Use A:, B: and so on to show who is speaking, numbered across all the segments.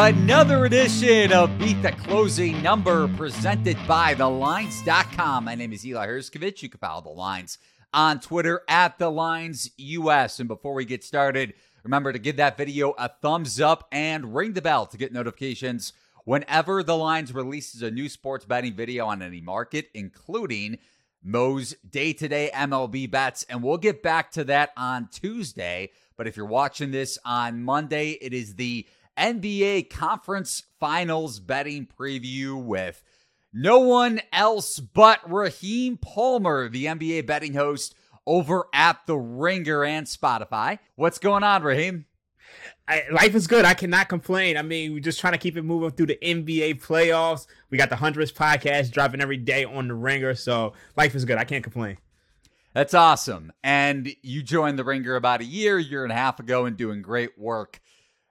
A: Another edition of Beat the Closing Number presented by TheLines.com. My name is Eli Hershkovich. You can follow The Lines on Twitter at The Lines US. And before we get started, remember to give that video a thumbs up and ring the bell to get notifications whenever The Lines releases a new sports betting video on any market, including Mo's day to day MLB bets. And we'll get back to that on Tuesday. But if you're watching this on Monday, it is the NBA Conference Finals betting preview with no one else but Raheem Palmer, the NBA betting host over at The Ringer and Spotify. What's going on, Raheem?
B: I, life is good. I cannot complain. I mean, we're just trying to keep it moving through the NBA playoffs. We got the 100th podcast dropping every day on The Ringer. So life is good. I can't complain.
A: That's awesome. And you joined The Ringer about a year, year and a half ago, and doing great work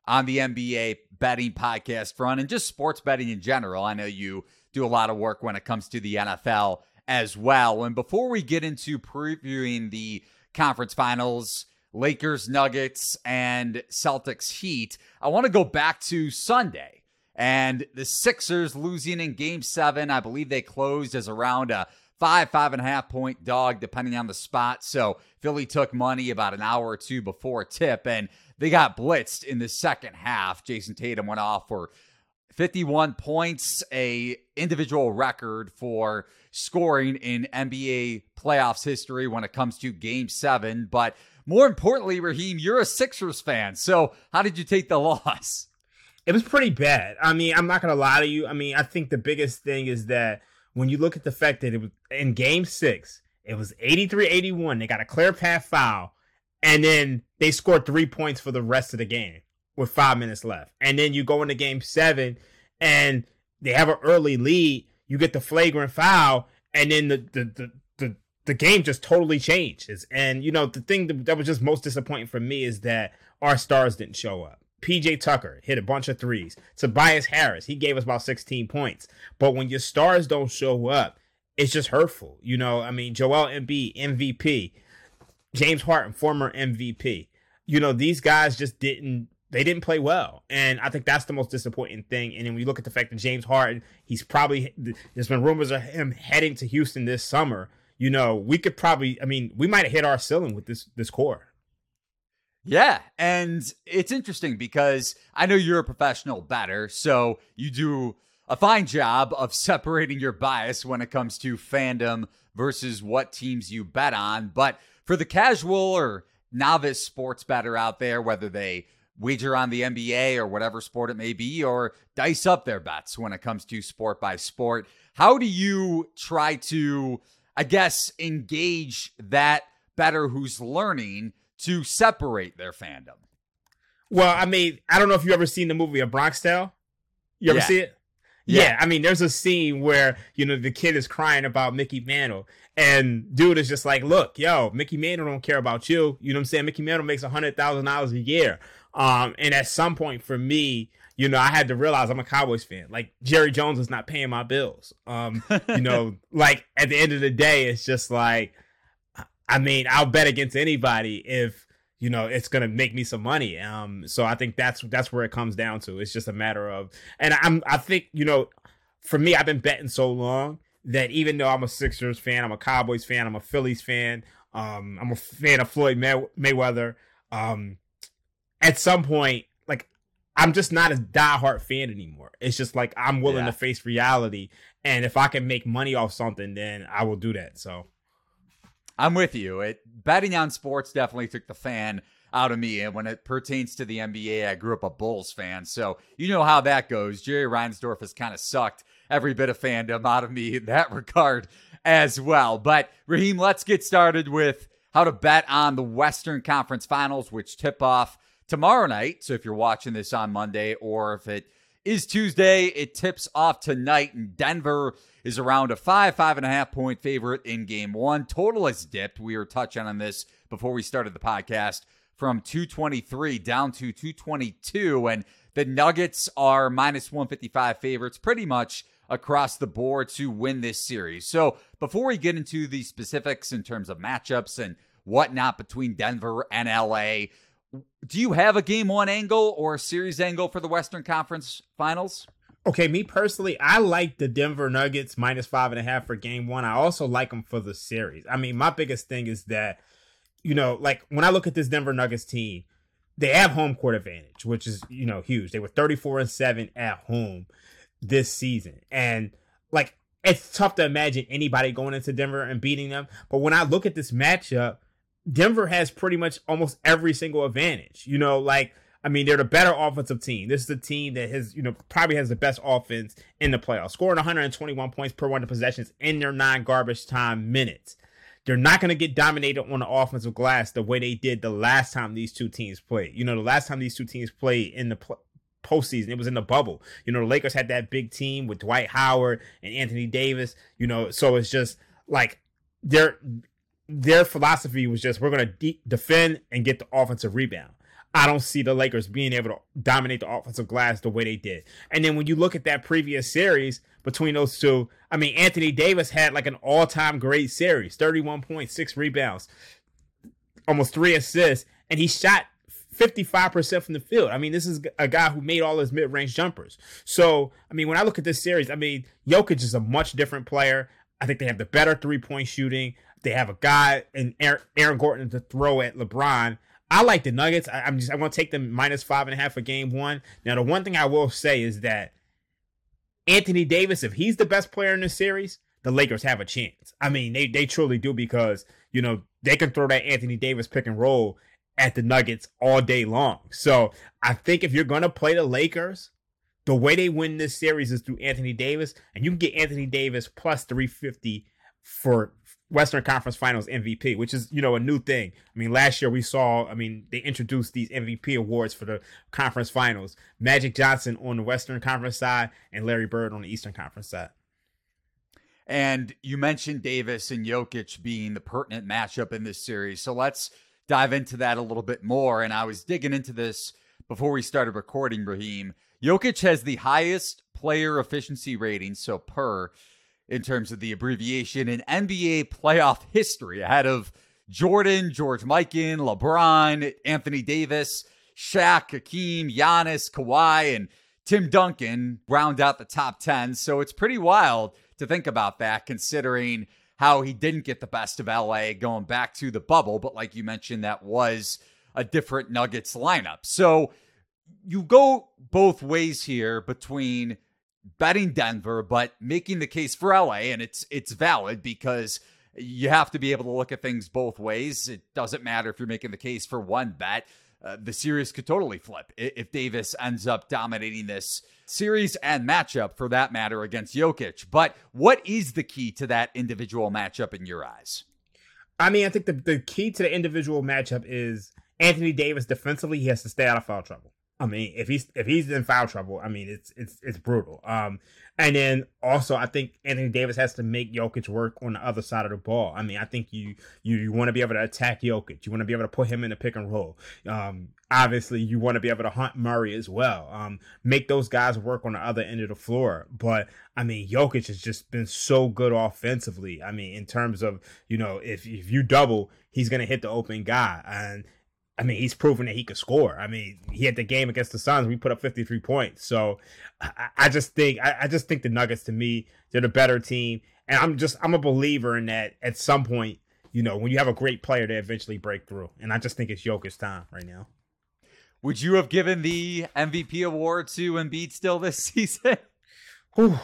A: on the NBA betting podcast front and just sports betting in general. I know you do a lot of work when it comes to the NFL as well. And before we get into previewing the conference finals, Lakers, Nuggets, and Celtics Heat, I want to go back to Sunday and the Sixers losing in game seven. I believe they closed as around a five, five and a half point dog, depending on the spot. So Philly took money about an hour or two before tip, and they got blitzed in the second half. Jayson Tatum went off for 51 points, a individual record for scoring in NBA playoffs history when it comes to game seven. But more importantly, Raheem, you're a Sixers fan. So how did you take the loss?
B: It was pretty bad. I mean, I'm not going to lie to you. I mean, I think the biggest thing is that when you look at the fact that it was in game six, it was 83 81. They got a clear path foul, and then they scored three points for the rest of the game with five minutes left. And then you go into game seven, and they have an early lead. You get the flagrant foul, and then the the the, the, the game just totally changes. And you know the thing that, that was just most disappointing for me is that our stars didn't show up. PJ Tucker hit a bunch of threes. Tobias Harris, he gave us about 16 points. But when your stars don't show up, it's just hurtful. You know, I mean, Joel Embiid, MVP, James Harden, former MVP. You know, these guys just didn't they didn't play well. And I think that's the most disappointing thing. And then we look at the fact that James Harden, he's probably there's been rumors of him heading to Houston this summer. You know, we could probably I mean, we might have hit our ceiling with this this core.
A: Yeah, and it's interesting because I know you're a professional batter, so you do a fine job of separating your bias when it comes to fandom versus what teams you bet on. But for the casual or novice sports better out there, whether they wager on the NBA or whatever sport it may be, or dice up their bets when it comes to sport by sport, how do you try to, I guess, engage that better who's learning? to separate their fandom.
B: Well, I mean, I don't know if you've ever seen the movie A Bronx Tale. You ever yeah. see it? Yeah. yeah. I mean, there's a scene where you know the kid is crying about Mickey Mantle, and dude is just like, "Look, yo, Mickey Mantle don't care about you. You know what I'm saying? Mickey Mantle makes a hundred thousand dollars a year." Um, and at some point for me, you know, I had to realize I'm a Cowboys fan. Like Jerry Jones is not paying my bills. Um, you know, like at the end of the day, it's just like I mean, I'll bet against anybody if you know it's gonna make me some money. Um, so I think that's that's where it comes down to. It's just a matter of, and I'm I think you know, for me, I've been betting so long that even though I'm a Sixers fan, I'm a Cowboys fan, I'm a Phillies fan, um, I'm a fan of Floyd May- Mayweather. Um, at some point, like I'm just not a diehard fan anymore. It's just like I'm willing yeah. to face reality, and if I can make money off something, then I will do that. So.
A: I'm with you. It betting on sports definitely took the fan out of me. And when it pertains to the NBA, I grew up a Bulls fan. So you know how that goes. Jerry Reinsdorf has kind of sucked every bit of fandom out of me in that regard as well. But Raheem, let's get started with how to bet on the Western Conference Finals, which tip off tomorrow night. So if you're watching this on Monday or if it is Tuesday, it tips off tonight and Denver is around a five, five and a half point favorite in game one. Total has dipped. We were touching on this before we started the podcast from 223 down to 222. And the Nuggets are minus 155 favorites pretty much across the board to win this series. So before we get into the specifics in terms of matchups and whatnot between Denver and LA, Do you have a game one angle or a series angle for the Western Conference Finals?
B: Okay, me personally, I like the Denver Nuggets minus five and a half for game one. I also like them for the series. I mean, my biggest thing is that, you know, like when I look at this Denver Nuggets team, they have home court advantage, which is, you know, huge. They were 34 and 7 at home this season. And like it's tough to imagine anybody going into Denver and beating them. But when I look at this matchup, Denver has pretty much almost every single advantage. You know, like I mean, they're the better offensive team. This is the team that has, you know, probably has the best offense in the playoffs, scoring 121 points per 100 possessions in their nine garbage time minutes. They're not going to get dominated on the offensive glass the way they did the last time these two teams played. You know, the last time these two teams played in the postseason. It was in the bubble. You know, the Lakers had that big team with Dwight Howard and Anthony Davis. You know, so it's just like their their philosophy was just we're going to de- defend and get the offensive rebound. I don't see the Lakers being able to dominate the offensive glass the way they did. And then when you look at that previous series between those two, I mean, Anthony Davis had like an all time great series 31.6 rebounds, almost three assists, and he shot 55% from the field. I mean, this is a guy who made all his mid range jumpers. So, I mean, when I look at this series, I mean, Jokic is a much different player. I think they have the better three point shooting. They have a guy in Aaron Gordon to throw at LeBron. I like the Nuggets. I, am just I'm going to take them minus five and a half for game one. Now, the one thing I will say is that Anthony Davis, if he's the best player in the series, the Lakers have a chance. I mean, they they truly do because you know they can throw that Anthony Davis pick and roll at the Nuggets all day long. So I think if you're going to play the Lakers, the way they win this series is through Anthony Davis, and you can get Anthony Davis plus 350 for Western Conference Finals MVP, which is, you know, a new thing. I mean, last year we saw, I mean, they introduced these MVP awards for the conference finals. Magic Johnson on the Western Conference side and Larry Bird on the Eastern Conference side.
A: And you mentioned Davis and Jokic being the pertinent matchup in this series. So let's dive into that a little bit more. And I was digging into this before we started recording, Raheem. Jokic has the highest player efficiency rating, so per, in terms of the abbreviation in NBA playoff history, ahead of Jordan, George Mikan, LeBron, Anthony Davis, Shaq, Hakeem, Giannis, Kawhi, and Tim Duncan round out the top 10. So it's pretty wild to think about that, considering how he didn't get the best of LA going back to the bubble. But like you mentioned, that was a different Nuggets lineup. So you go both ways here between betting Denver, but making the case for LA, and it's it's valid because you have to be able to look at things both ways. It doesn't matter if you're making the case for one bet. Uh, the series could totally flip if Davis ends up dominating this series and matchup for that matter against Jokic. But what is the key to that individual matchup in your eyes?
B: I mean, I think the, the key to the individual matchup is Anthony Davis defensively, he has to stay out of foul trouble. I mean, if he's if he's in foul trouble, I mean it's it's it's brutal. Um, and then also I think Anthony Davis has to make Jokic work on the other side of the ball. I mean, I think you you, you want to be able to attack Jokic. You want to be able to put him in the pick and roll. Um, obviously you want to be able to hunt Murray as well. Um, make those guys work on the other end of the floor. But I mean, Jokic has just been so good offensively. I mean, in terms of you know, if if you double, he's gonna hit the open guy and I mean, he's proven that he could score. I mean, he had the game against the Suns. We put up 53 points. So I, I just think I, I, just think the Nuggets to me, they're the better team. And I'm just I'm a believer in that at some point, you know, when you have a great player, they eventually break through. And I just think it's Jokic's time right now.
A: Would you have given the MVP award to Embiid still this season?
B: Whew,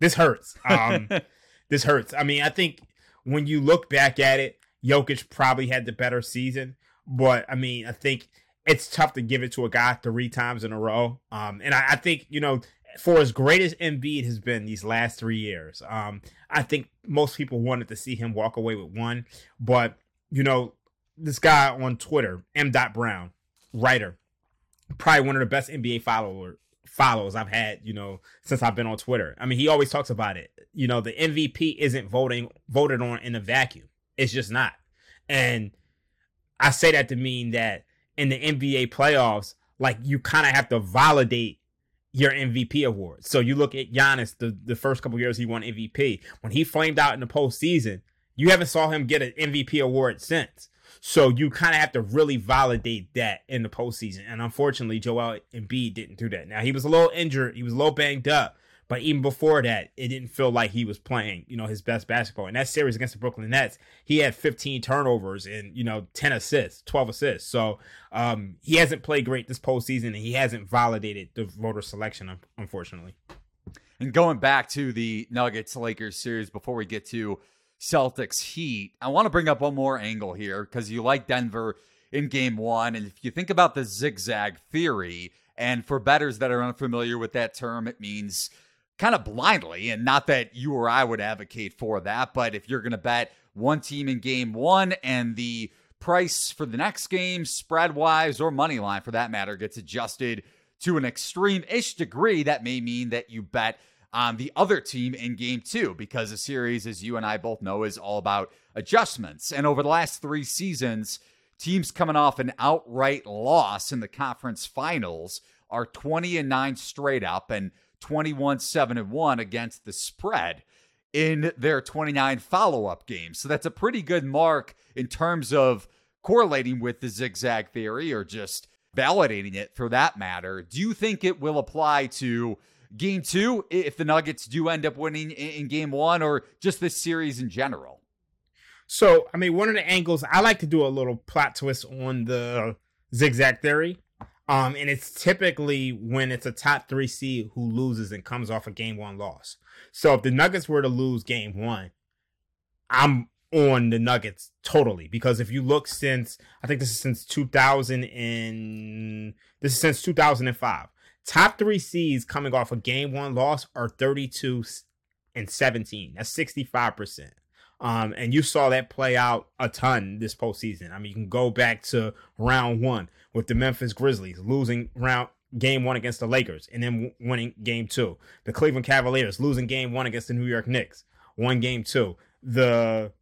B: this hurts. Um, this hurts. I mean, I think when you look back at it, Jokic probably had the better season. But I mean, I think it's tough to give it to a guy three times in a row. Um, and I, I think you know, for as great as Embiid has been these last three years, um, I think most people wanted to see him walk away with one. But you know, this guy on Twitter, M. Dot Brown, writer, probably one of the best NBA follower follows I've had, you know, since I've been on Twitter. I mean, he always talks about it. You know, the MVP isn't voting voted on in a vacuum. It's just not. And I say that to mean that in the NBA playoffs, like you kind of have to validate your MVP award. So you look at Giannis, the, the first couple years he won MVP. When he flamed out in the postseason, you haven't saw him get an MVP award since. So you kind of have to really validate that in the postseason. And unfortunately, Joel Embiid didn't do that. Now he was a little injured, he was a little banged up, but even before that, it didn't feel like he was playing, you know, his best basketball. In that series against the Brooklyn Nets, he had 15 turnovers and, you know, 10 assists, 12 assists. So um, he hasn't played great this postseason and he hasn't validated the voter selection, unfortunately.
A: And going back to the Nuggets Lakers series before we get to Celtics Heat, I want to bring up one more angle here because you like Denver in game one. And if you think about the zigzag theory, and for betters that are unfamiliar with that term, it means kind of blindly, and not that you or I would advocate for that, but if you're going to bet one team in game one and the price for the next game, spread wise or money line for that matter, gets adjusted to an extreme ish degree, that may mean that you bet on the other team in game two because the series, as you and I both know, is all about adjustments. And over the last three seasons, teams coming off an outright loss in the conference finals are 20 and 9 straight up and 21 7 and 1 against the spread in their 29 follow up games. So that's a pretty good mark in terms of correlating with the zigzag theory or just validating it for that matter. Do you think it will apply to game two if the Nuggets do end up winning in game one or just this series in general?
B: So, I mean, one of the angles I like to do a little plot twist on the zigzag theory um, and it's typically when it's a top three seed who loses and comes off a game one loss. So if the Nuggets were to lose game one, I'm on the Nuggets totally because if you look since I think this is since 2000 and this is since 2005. Top three seeds coming off a game one loss are 32 and 17. That's 65 percent. Um, and you saw that play out a ton this postseason. I mean, you can go back to round one with the Memphis Grizzlies losing round game one against the Lakers and then winning game two. The Cleveland Cavaliers losing game one against the New York Knicks, one game two. The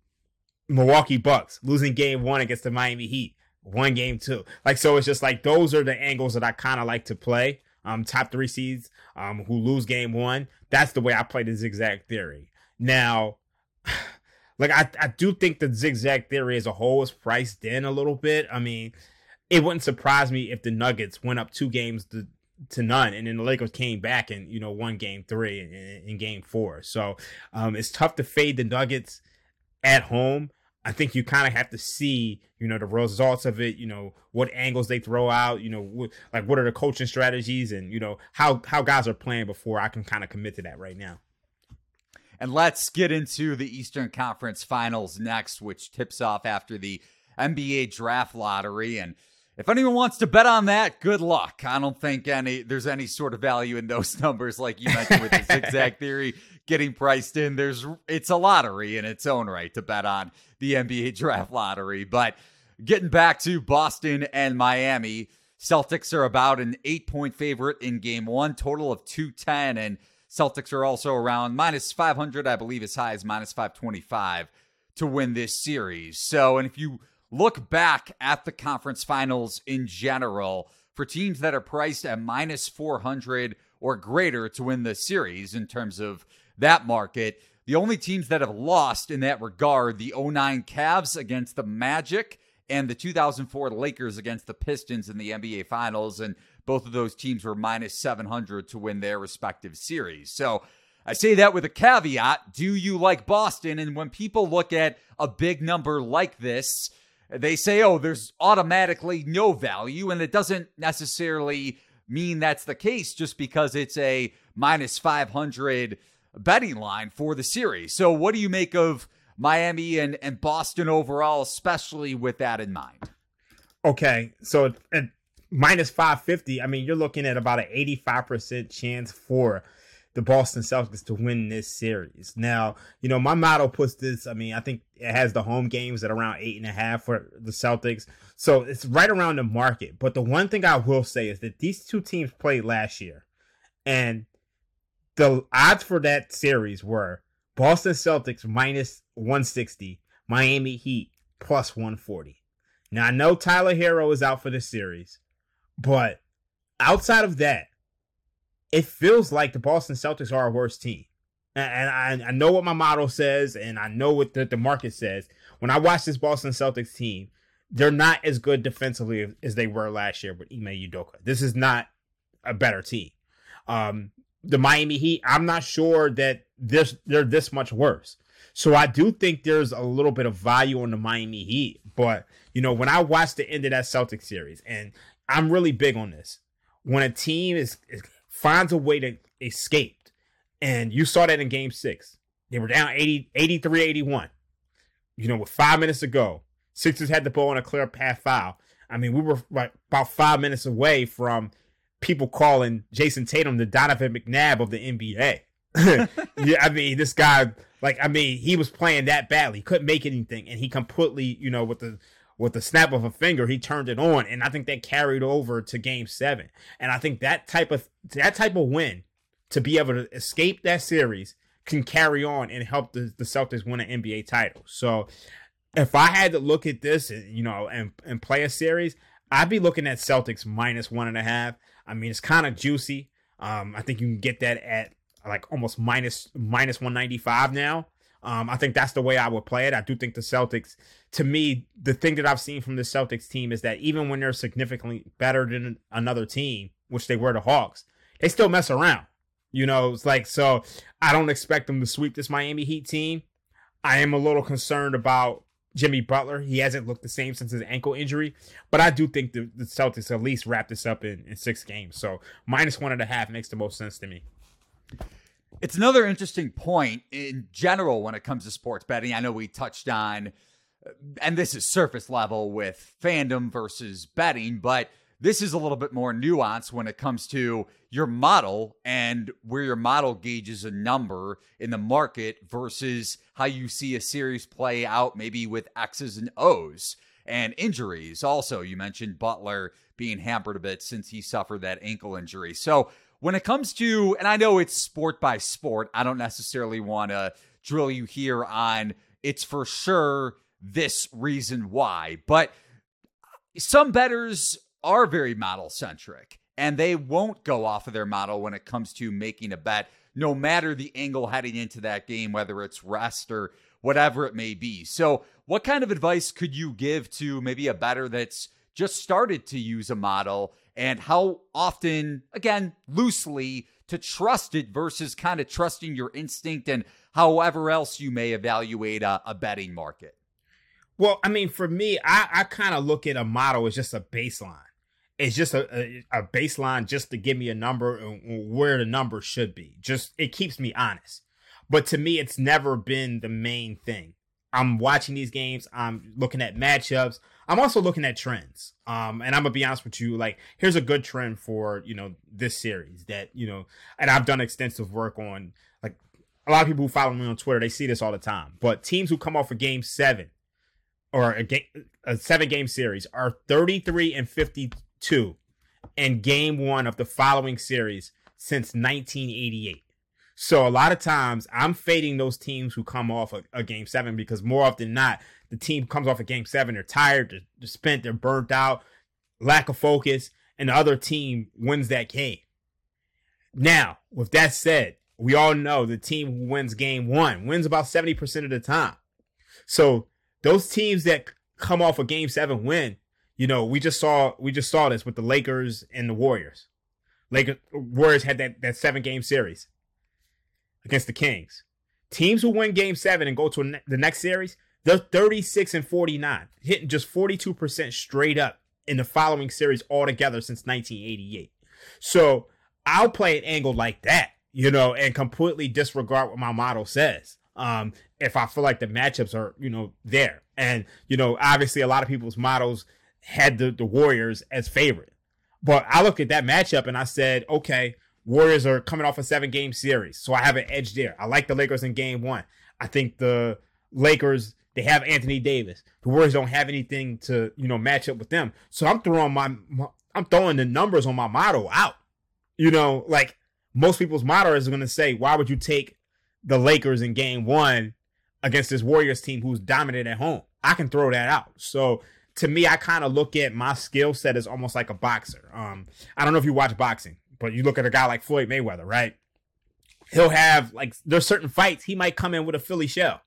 B: Milwaukee Bucks losing game one against the Miami Heat, one game two. Like so, it's just like those are the angles that I kind of like to play. Um, top three seeds um, who lose game one. That's the way I play the zigzag theory. Now. Like I, I do think the zigzag theory as a whole is priced in a little bit. I mean, it wouldn't surprise me if the Nuggets went up two games to, to none, and then the Lakers came back and you know won Game Three in Game Four. So um, it's tough to fade the Nuggets at home. I think you kind of have to see, you know, the results of it. You know, what angles they throw out. You know, like what are the coaching strategies, and you know how how guys are playing before I can kind of commit to that right now.
A: And let's get into the Eastern Conference Finals next, which tips off after the NBA draft lottery. And if anyone wants to bet on that, good luck. I don't think any there's any sort of value in those numbers, like you mentioned with the zigzag theory getting priced in. There's it's a lottery in its own right to bet on the NBA draft lottery. But getting back to Boston and Miami, Celtics are about an eight point favorite in game one, total of 210. And Celtics are also around minus 500, I believe, as high as minus 525 to win this series. So, and if you look back at the conference finals in general, for teams that are priced at minus 400 or greater to win the series in terms of that market, the only teams that have lost in that regard, the 09 Cavs against the Magic and the 2004 Lakers against the Pistons in the NBA Finals. And both of those teams were minus 700 to win their respective series. So I say that with a caveat. Do you like Boston? And when people look at a big number like this, they say, oh, there's automatically no value. And it doesn't necessarily mean that's the case just because it's a minus 500 betting line for the series. So, what do you make of Miami and, and Boston overall, especially with that in mind?
B: Okay. So, at minus 550, I mean, you're looking at about an 85% chance for the Boston Celtics to win this series. Now, you know, my model puts this, I mean, I think it has the home games at around eight and a half for the Celtics. So it's right around the market. But the one thing I will say is that these two teams played last year. And the odds for that series were Boston Celtics minus 160, Miami Heat plus 140. Now I know Tyler Herro is out for the series, but outside of that, it feels like the Boston Celtics are a worse team. And I, I know what my model says, and I know what the, the market says. When I watch this Boston Celtics team, they're not as good defensively as they were last year with Ime Udoka. This is not a better team. Um, the Miami Heat, I'm not sure that this they're this much worse. So I do think there's a little bit of value on the Miami Heat. But you know, when I watched the end of that Celtics series, and I'm really big on this, when a team is, is finds a way to escape, and you saw that in Game Six, they were down 80, 83, 81. You know, with five minutes to go, Sixers had the ball on a clear path foul. I mean, we were like about five minutes away from people calling Jayson Tatum the Donovan McNabb of the NBA. yeah, I mean, this guy, like, I mean, he was playing that badly, couldn't make anything, and he completely, you know, with the with the snap of a finger, he turned it on, and I think that carried over to Game Seven. And I think that type of that type of win to be able to escape that series can carry on and help the, the Celtics win an NBA title. So if I had to look at this, you know, and, and play a series, I'd be looking at Celtics minus one and a half. I mean, it's kind of juicy. Um, I think you can get that at like almost minus minus 195 now. Um, I think that's the way I would play it. I do think the Celtics, to me, the thing that I've seen from the Celtics team is that even when they're significantly better than another team, which they were the Hawks, they still mess around. You know, it's like so. I don't expect them to sweep this Miami Heat team. I am a little concerned about Jimmy Butler. He hasn't looked the same since his ankle injury, but I do think the, the Celtics at least wrap this up in, in six games. So minus one and a half makes the most sense to me.
A: It's another interesting point in general when it comes to sports betting. I know we touched on, and this is surface level with fandom versus betting, but this is a little bit more nuanced when it comes to your model and where your model gauges a number in the market versus how you see a series play out, maybe with X's and O's and injuries. Also, you mentioned Butler being hampered a bit since he suffered that ankle injury. So, when it comes to, and I know it's sport by sport, I don't necessarily want to drill you here on it's for sure this reason why, but some betters are very model centric and they won't go off of their model when it comes to making a bet, no matter the angle heading into that game, whether it's rest or whatever it may be. So, what kind of advice could you give to maybe a better that's just started to use a model and how often, again, loosely, to trust it versus kind of trusting your instinct and however else you may evaluate a, a betting market?
B: Well, I mean, for me, I, I kind of look at a model as just a baseline it's just a, a, baseline just to give me a number and where the number should be. Just it keeps me honest. But to me, it's never been the main thing. I'm watching these games. I'm looking at matchups. I'm also looking at trends. Um, and I'm gonna be honest with you. Like, here's a good trend for you know this series that you know, and I've done extensive work on. Like, a lot of people who follow me on Twitter, they see this all the time. But teams who come off a of game seven or a game, a seven game series are 33 and 50 two and game one of the following series since 1988. So a lot of times I'm fading those teams who come off a, a, game seven because more often than not, the team comes off a game seven, they're tired, they're, they're spent, they're burnt out, lack of focus, and the other team wins that game. Now, with that said, we all know the team who wins game one wins about 70% of the time. So those teams that come off a game seven win you know, we just saw we just saw this with the Lakers and the Warriors. Lakers Warriors had that that seven game series against the Kings. Teams who win game 7 and go to ne- the next series, they're 36 and 49, hitting just 42% straight up in the following series altogether since 1988. So, I'll play an angle like that, you know, and completely disregard what my model says. Um, if I feel like the matchups are, you know, there. And, you know, obviously a lot of people's models had the, the Warriors as favorite. But I looked at that matchup and I said, okay, Warriors are coming off a seven game series. So I have an edge there. I like the Lakers in game one. I think the Lakers, they have Anthony Davis. The Warriors don't have anything to, you know, match up with them. So I'm throwing my, my I'm throwing the numbers on my model out. You know, like most people's model is going to say, why would you take the Lakers in game one against this Warriors team who's dominant at home? I can throw that out. So to me, I kind of look at my skill set as almost like a boxer. Um, I don't know if you watch boxing, but you look at a guy like Floyd Mayweather, right? He'll have like there's certain fights he might come in with a Philly shell,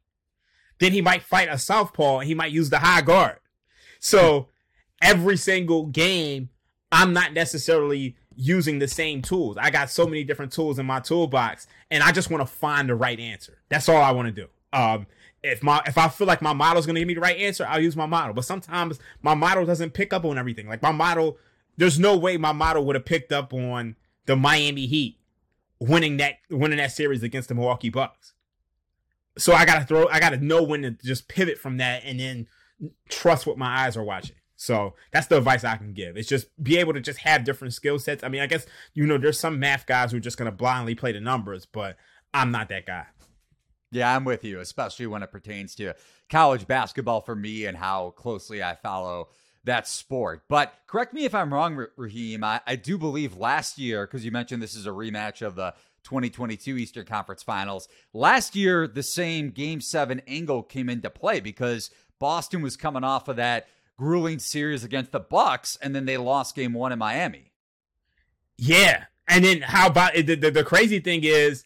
B: then he might fight a southpaw and he might use the high guard. So every single game, I'm not necessarily using the same tools. I got so many different tools in my toolbox, and I just want to find the right answer. That's all I want to do. Um, if my if I feel like my model is going to give me the right answer, I'll use my model. But sometimes my model doesn't pick up on everything. Like my model, there's no way my model would have picked up on the Miami Heat winning that winning that series against the Milwaukee Bucks. So I gotta throw, I gotta know when to just pivot from that and then trust what my eyes are watching. So that's the advice I can give. It's just be able to just have different skill sets. I mean, I guess you know there's some math guys who are just gonna blindly play the numbers, but I'm not that guy.
A: Yeah, I'm with you, especially when it pertains to college basketball for me and how closely I follow that sport. But correct me if I'm wrong, Raheem. I, I do believe last year, because you mentioned this is a rematch of the 2022 Eastern Conference Finals. Last year, the same Game 7 angle came into play because Boston was coming off of that grueling series against the Bucks, and then they lost Game 1 in Miami.
B: Yeah. And then how about the, the, the crazy thing is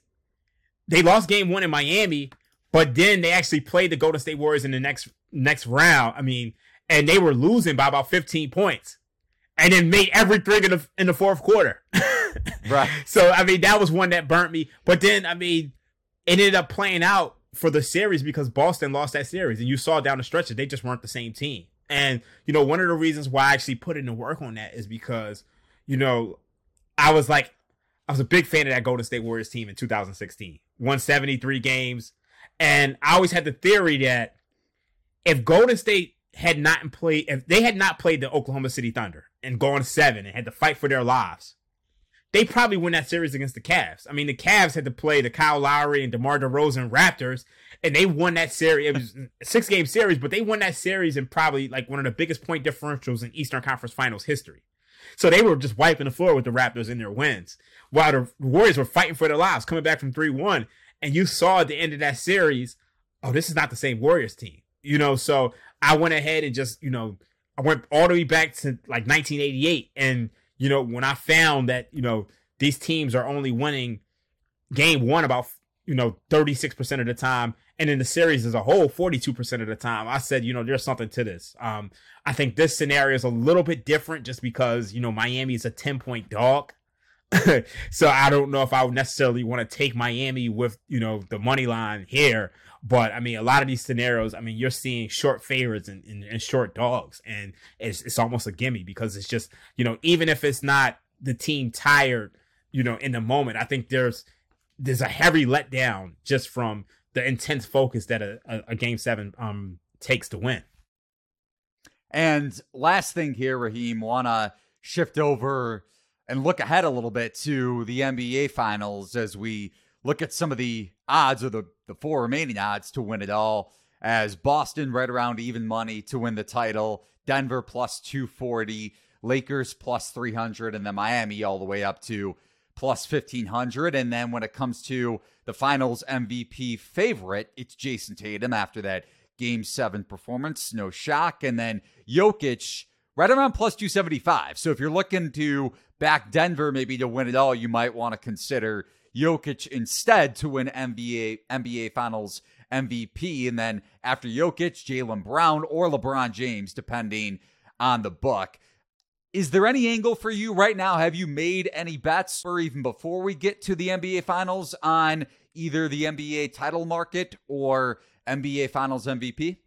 B: they lost Game 1 in Miami, but then they actually played the Golden State Warriors in the next next round. I mean, and they were losing by about 15 points and then made every three in the, in the fourth quarter.
A: right.
B: So, I mean, that was one that burnt me. But then, I mean, it ended up playing out for the series because Boston lost that series. And you saw down the stretch that they just weren't the same team. And, you know, one of the reasons why I actually put in the work on that is because, you know, I was like, I was a big fan of that Golden State Warriors team in 2016. Won 73 games. And I always had the theory that if Golden State had not played, if they had not played the Oklahoma City Thunder and gone seven and had to fight for their lives, they probably win that series against the Cavs. I mean, the Cavs had to play the Kyle Lowry and DeMar DeRozan Raptors, and they won that series. It was a six game series, but they won that series in probably like one of the biggest point differentials in Eastern Conference Finals history. So they were just wiping the floor with the Raptors in their wins, while the Warriors were fighting for their lives, coming back from three one. And you saw at the end of that series, oh, this is not the same Warriors team, you know. So I went ahead and just, you know, I went all the way back to like 1988. And, you know, when I found that, you know, these teams are only winning game one about, you know, 36% of the time. And in the series as a whole, 42% of the time, I said, you know, there's something to this. Um, I think this scenario is a little bit different just because, you know, Miami is a 10 point dog. so I don't know if I would necessarily want to take Miami with, you know, the money line here. But I mean, a lot of these scenarios, I mean, you're seeing short favorites and, and, and short dogs, and it's it's almost a gimme because it's just you know even if it's not the team tired, you know, in the moment, I think there's there's a heavy letdown just from the intense focus that a, a, a game seven um takes to win.
A: And last thing here, Raheem, wanna shift over and look ahead a little bit to the NBA finals as we look at some of the odds or the, the four remaining odds to win it all as Boston right around even money to win the title, Denver plus 240, Lakers plus 300, and then Miami all the way up to plus 1500. And then when it comes to the finals MVP favorite, it's Jayson Tatum after that game seven performance. No shock. And then Jokic right around plus 275. So if you're looking to back Denver maybe to win it all, you might want to consider Jokic instead to win NBA NBA Finals MVP. And then after Jokic, Jaylen Brown or LeBron James, depending on the book. Is there any angle for you right now? Have you made any bets or even before we get to the NBA Finals on either the NBA title market or NBA Finals MVP?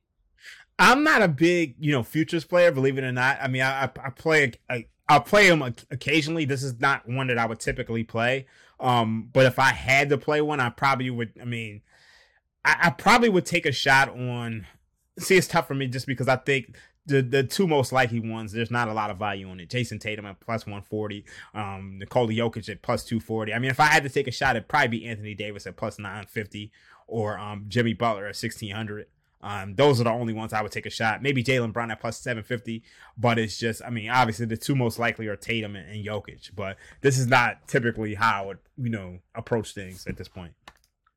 B: I'm not a big, you know, futures player, believe it or not. I mean, I, I play, I, I'll play them occasionally. This is not one that I would typically play. Um, but if I had to play one, I probably would. I mean, I, I probably would take a shot on. See, it's tough for me just because I think the the two most likely ones, there's not a lot of value on it. Jayson Tatum at plus 140, um, Nikola Jokic at plus 240. I mean, if I had to take a shot, it'd probably be Anthony Davis at plus 950 or um, Jimmy Butler at 1600. Um, those are the only ones I would take a shot. Maybe Jaylen Brown at plus 750, but it's just, I mean, obviously the two most likely are Tatum and, and Jokic, but this is not typically how I would, you know, approach things at this point.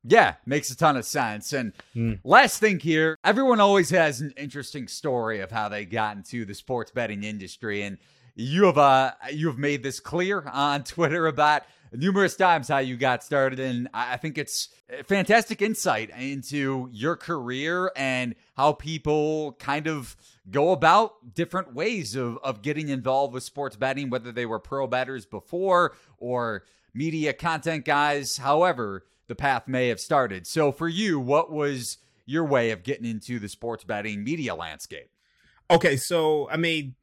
A: Yeah, makes a ton of sense. And mm. last thing here, everyone always has an interesting story of how they got into the sports betting industry. And you have uh you have made this clear on Twitter about numerous times how you got started, and I think it's fantastic insight into your career and how people kind of go about different ways of, of getting involved with sports betting, whether they were pro betters before or media content guys, however the path may have started. So for you, what was your way of getting into the sports betting media landscape?
B: Okay, so I mean,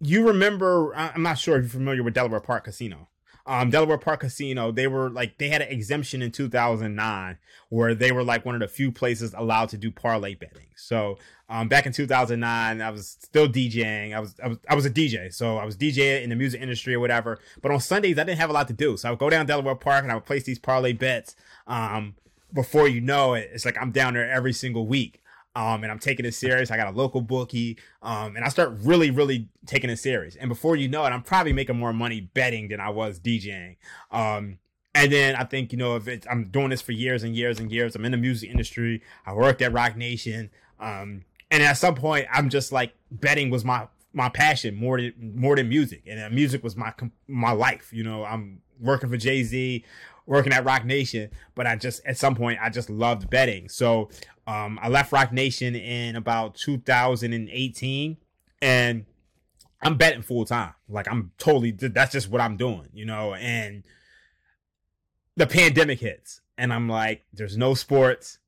B: you remember? I'm not sure if you're familiar with Delaware Park Casino. Um, Delaware Park Casino, they were like they had an exemption in 2009 where they were like one of the few places allowed to do parlay betting. So um, back in 2009, I was still DJing. I was, I was I was a DJ, so I was DJ in the music industry or whatever. But on Sundays, I didn't have a lot to do, so I would go down Delaware Park and I would place these parlay bets. Um, before you know it, it's like I'm down there every single week um, and I'm taking it serious. I got a local bookie, um, and I start really, really taking it serious. And before you know it, I'm probably making more money betting than I was DJing. Um, and then I think you know if it's, I'm doing this for years and years and years. I'm in the music industry. I worked at Roc Nation, um, and at some point, I'm just like betting was my my passion more than more than music, and music was my my life. You know, I'm working for Jay Z, working at Roc Nation, but I just at some point I just loved betting. So um, I left Roc Nation in about 2018, and I'm betting full time. Like I'm totally that's just what I'm doing, you know. And the pandemic hits, and I'm like, there's no sports.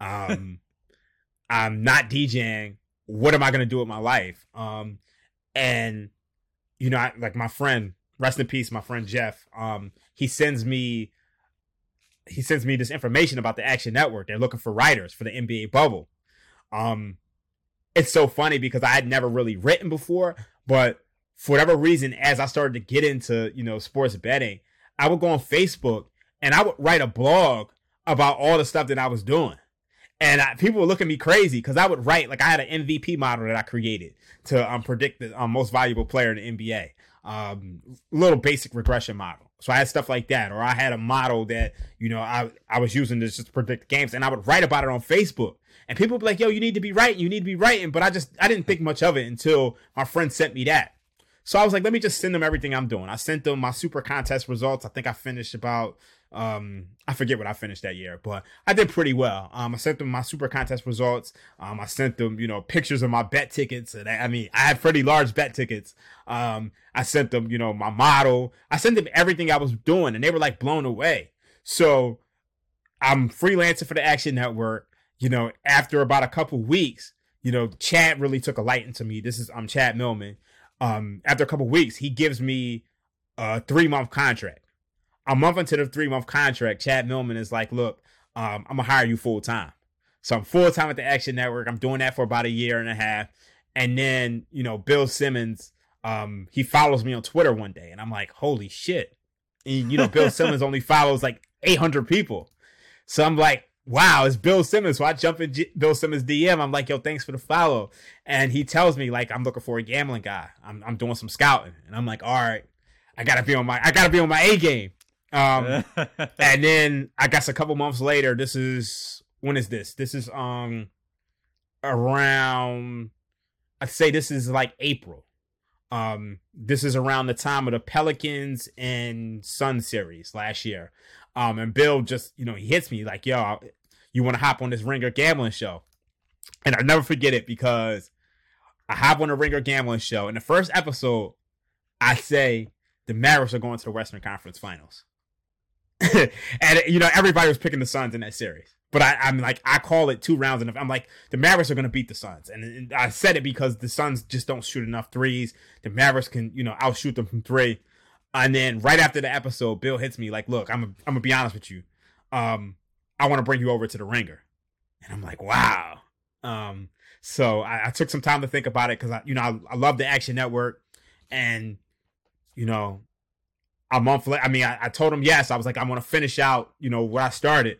B: Um, I'm not DJing. What am I gonna do with my life? Um, and you know, I, like my friend, rest in peace, my friend Jeff. Um, he sends me he sends me this information about the Action Network. They're looking for writers for the NBA bubble. Um, it's so funny because I had never really written before, but for whatever reason, as I started to get into you know sports betting, I would go on Facebook and I would write a blog about all the stuff that I was doing. And I, people would look at me crazy because I would write like I had an MVP model that I created to um, predict the um, most valuable player in the NBA. Um, little basic regression model. So I had stuff like that, or I had a model that you know I I was using to just predict games, and I would write about it on Facebook. And people be like, "Yo, you need to be writing. You need to be writing." But I just I didn't think much of it until my friend sent me that. So I was like, "Let me just send them everything I'm doing." I sent them my super contest results. I think I finished about um, I forget what I finished that year, but I did pretty well. Um, I sent them my super contest results. Um, I sent them, you know, pictures of my bet tickets. And I, I mean, I had pretty large bet tickets. Um, I sent them, you know, my model. I sent them everything I was doing, and they were like blown away. So I'm freelancing for the Action Network. You know, after about a couple weeks, you know, Chad really took a light into me. This is I'm Chad Millman. Um, after a couple weeks, he gives me a three month contract a month into the three month contract, Chad Millman is like, look, um, I'm gonna hire you full time. So I'm full time at the Action Network. I'm doing that for about a year and a half. And then, you know, Bill Simmons, um, he follows me on Twitter one day, and I'm like, holy shit. And, you know, Bill Simmons only follows like 800 people. So I'm like, wow, it's Bill Simmons. So I jump in G- Bill Simmons DM. I'm like, yo, thanks for the follow. And he tells me like, I'm looking for a gambling guy. I'm, I'm doing some scouting. And I'm like, all right, I gotta be on my, I gotta be on my A game. Um, and then I guess a couple months later, this is when is this? This is um around I'd say this is like April. Um, this is around the time of the Pelicans and Sun series last year. Um, and Bill just, you know, he hits me like, yo, you want to hop on this Ringer gambling show? And I'll never forget it because I hop on the Ringer gambling show. In the first episode, I say the Mavericks are going to the Western Conference Finals. and you know everybody was picking the Suns in that series. But I, am like, I call it two rounds, and I'm like, the Mavericks are going to beat the Suns, and, and, I said it because the Suns just don't shoot enough threes. The Mavericks can, you know, outshoot them from three. And then right after the episode, Bill hits me like, "Look, I'm, a, I'm gonna be honest with you. Um, I want to bring you over to the Ringer," and I'm like, "Wow." Um, so I, I took some time to think about it because I, you know, I, I love the Action Network, and you know, a month later, I mean, I, I told him yes. I was like, I want to finish out, you know, where I started.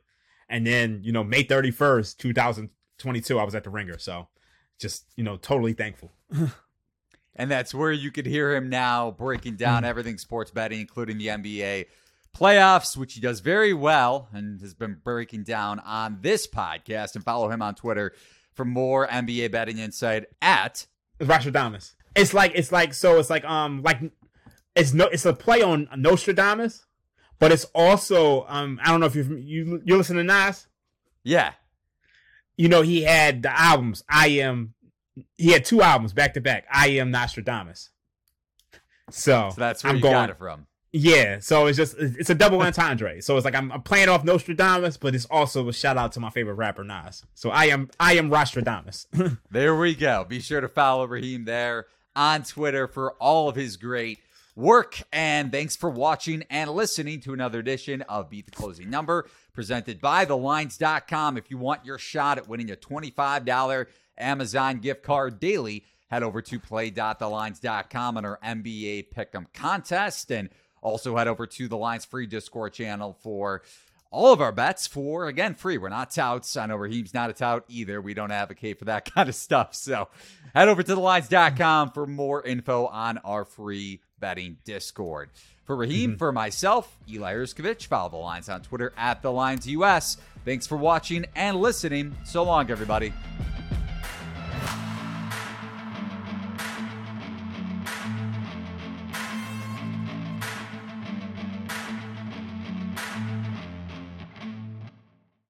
B: And then, you know, May 31st, 2022, I was at the ringer. So just, you know, totally thankful.
A: and that's where you could hear him now breaking down mm. everything sports betting, including the NBA playoffs, which he does very well and has been breaking down on this podcast. And follow him on Twitter for more NBA betting insight at
B: Rashadamas. It's like it's like so it's like um like it's no it's a play on Nostradamus, but it's also um I don't know if you you you listen to Nas.
A: Yeah.
B: You know he had the albums. I am. He had two albums back to back. I am Nostradamus. So,
A: So that's where
B: I'm
A: you
B: going.
A: got it from.
B: Yeah, so it's just it's a double entendre. So it's like I'm, I'm playing off Nostradamus, but it's also a shout out to my favorite rapper Nas. So I am I am Nostradamus.
A: There we go. Be sure to follow Raheem there on Twitter for all of his great work. And thanks for watching and listening to another edition of Beat the Closing Number presented by TheLines.com. If you want your shot at winning a $25 Amazon gift card daily, head over to play.thelines.com on our NBA Pick'em contest and also head over to the Lines Free Discord channel for all of our bets for again free. We're not touts. I know Raheem's not a tout either. We don't advocate for that kind of stuff. So head over to thelines.com for more info on our free betting Discord. For Raheem, mm-hmm. for myself, Eli Hershkovich, follow the lines on Twitter at the Lines US. Thanks for watching and listening. So long, everybody.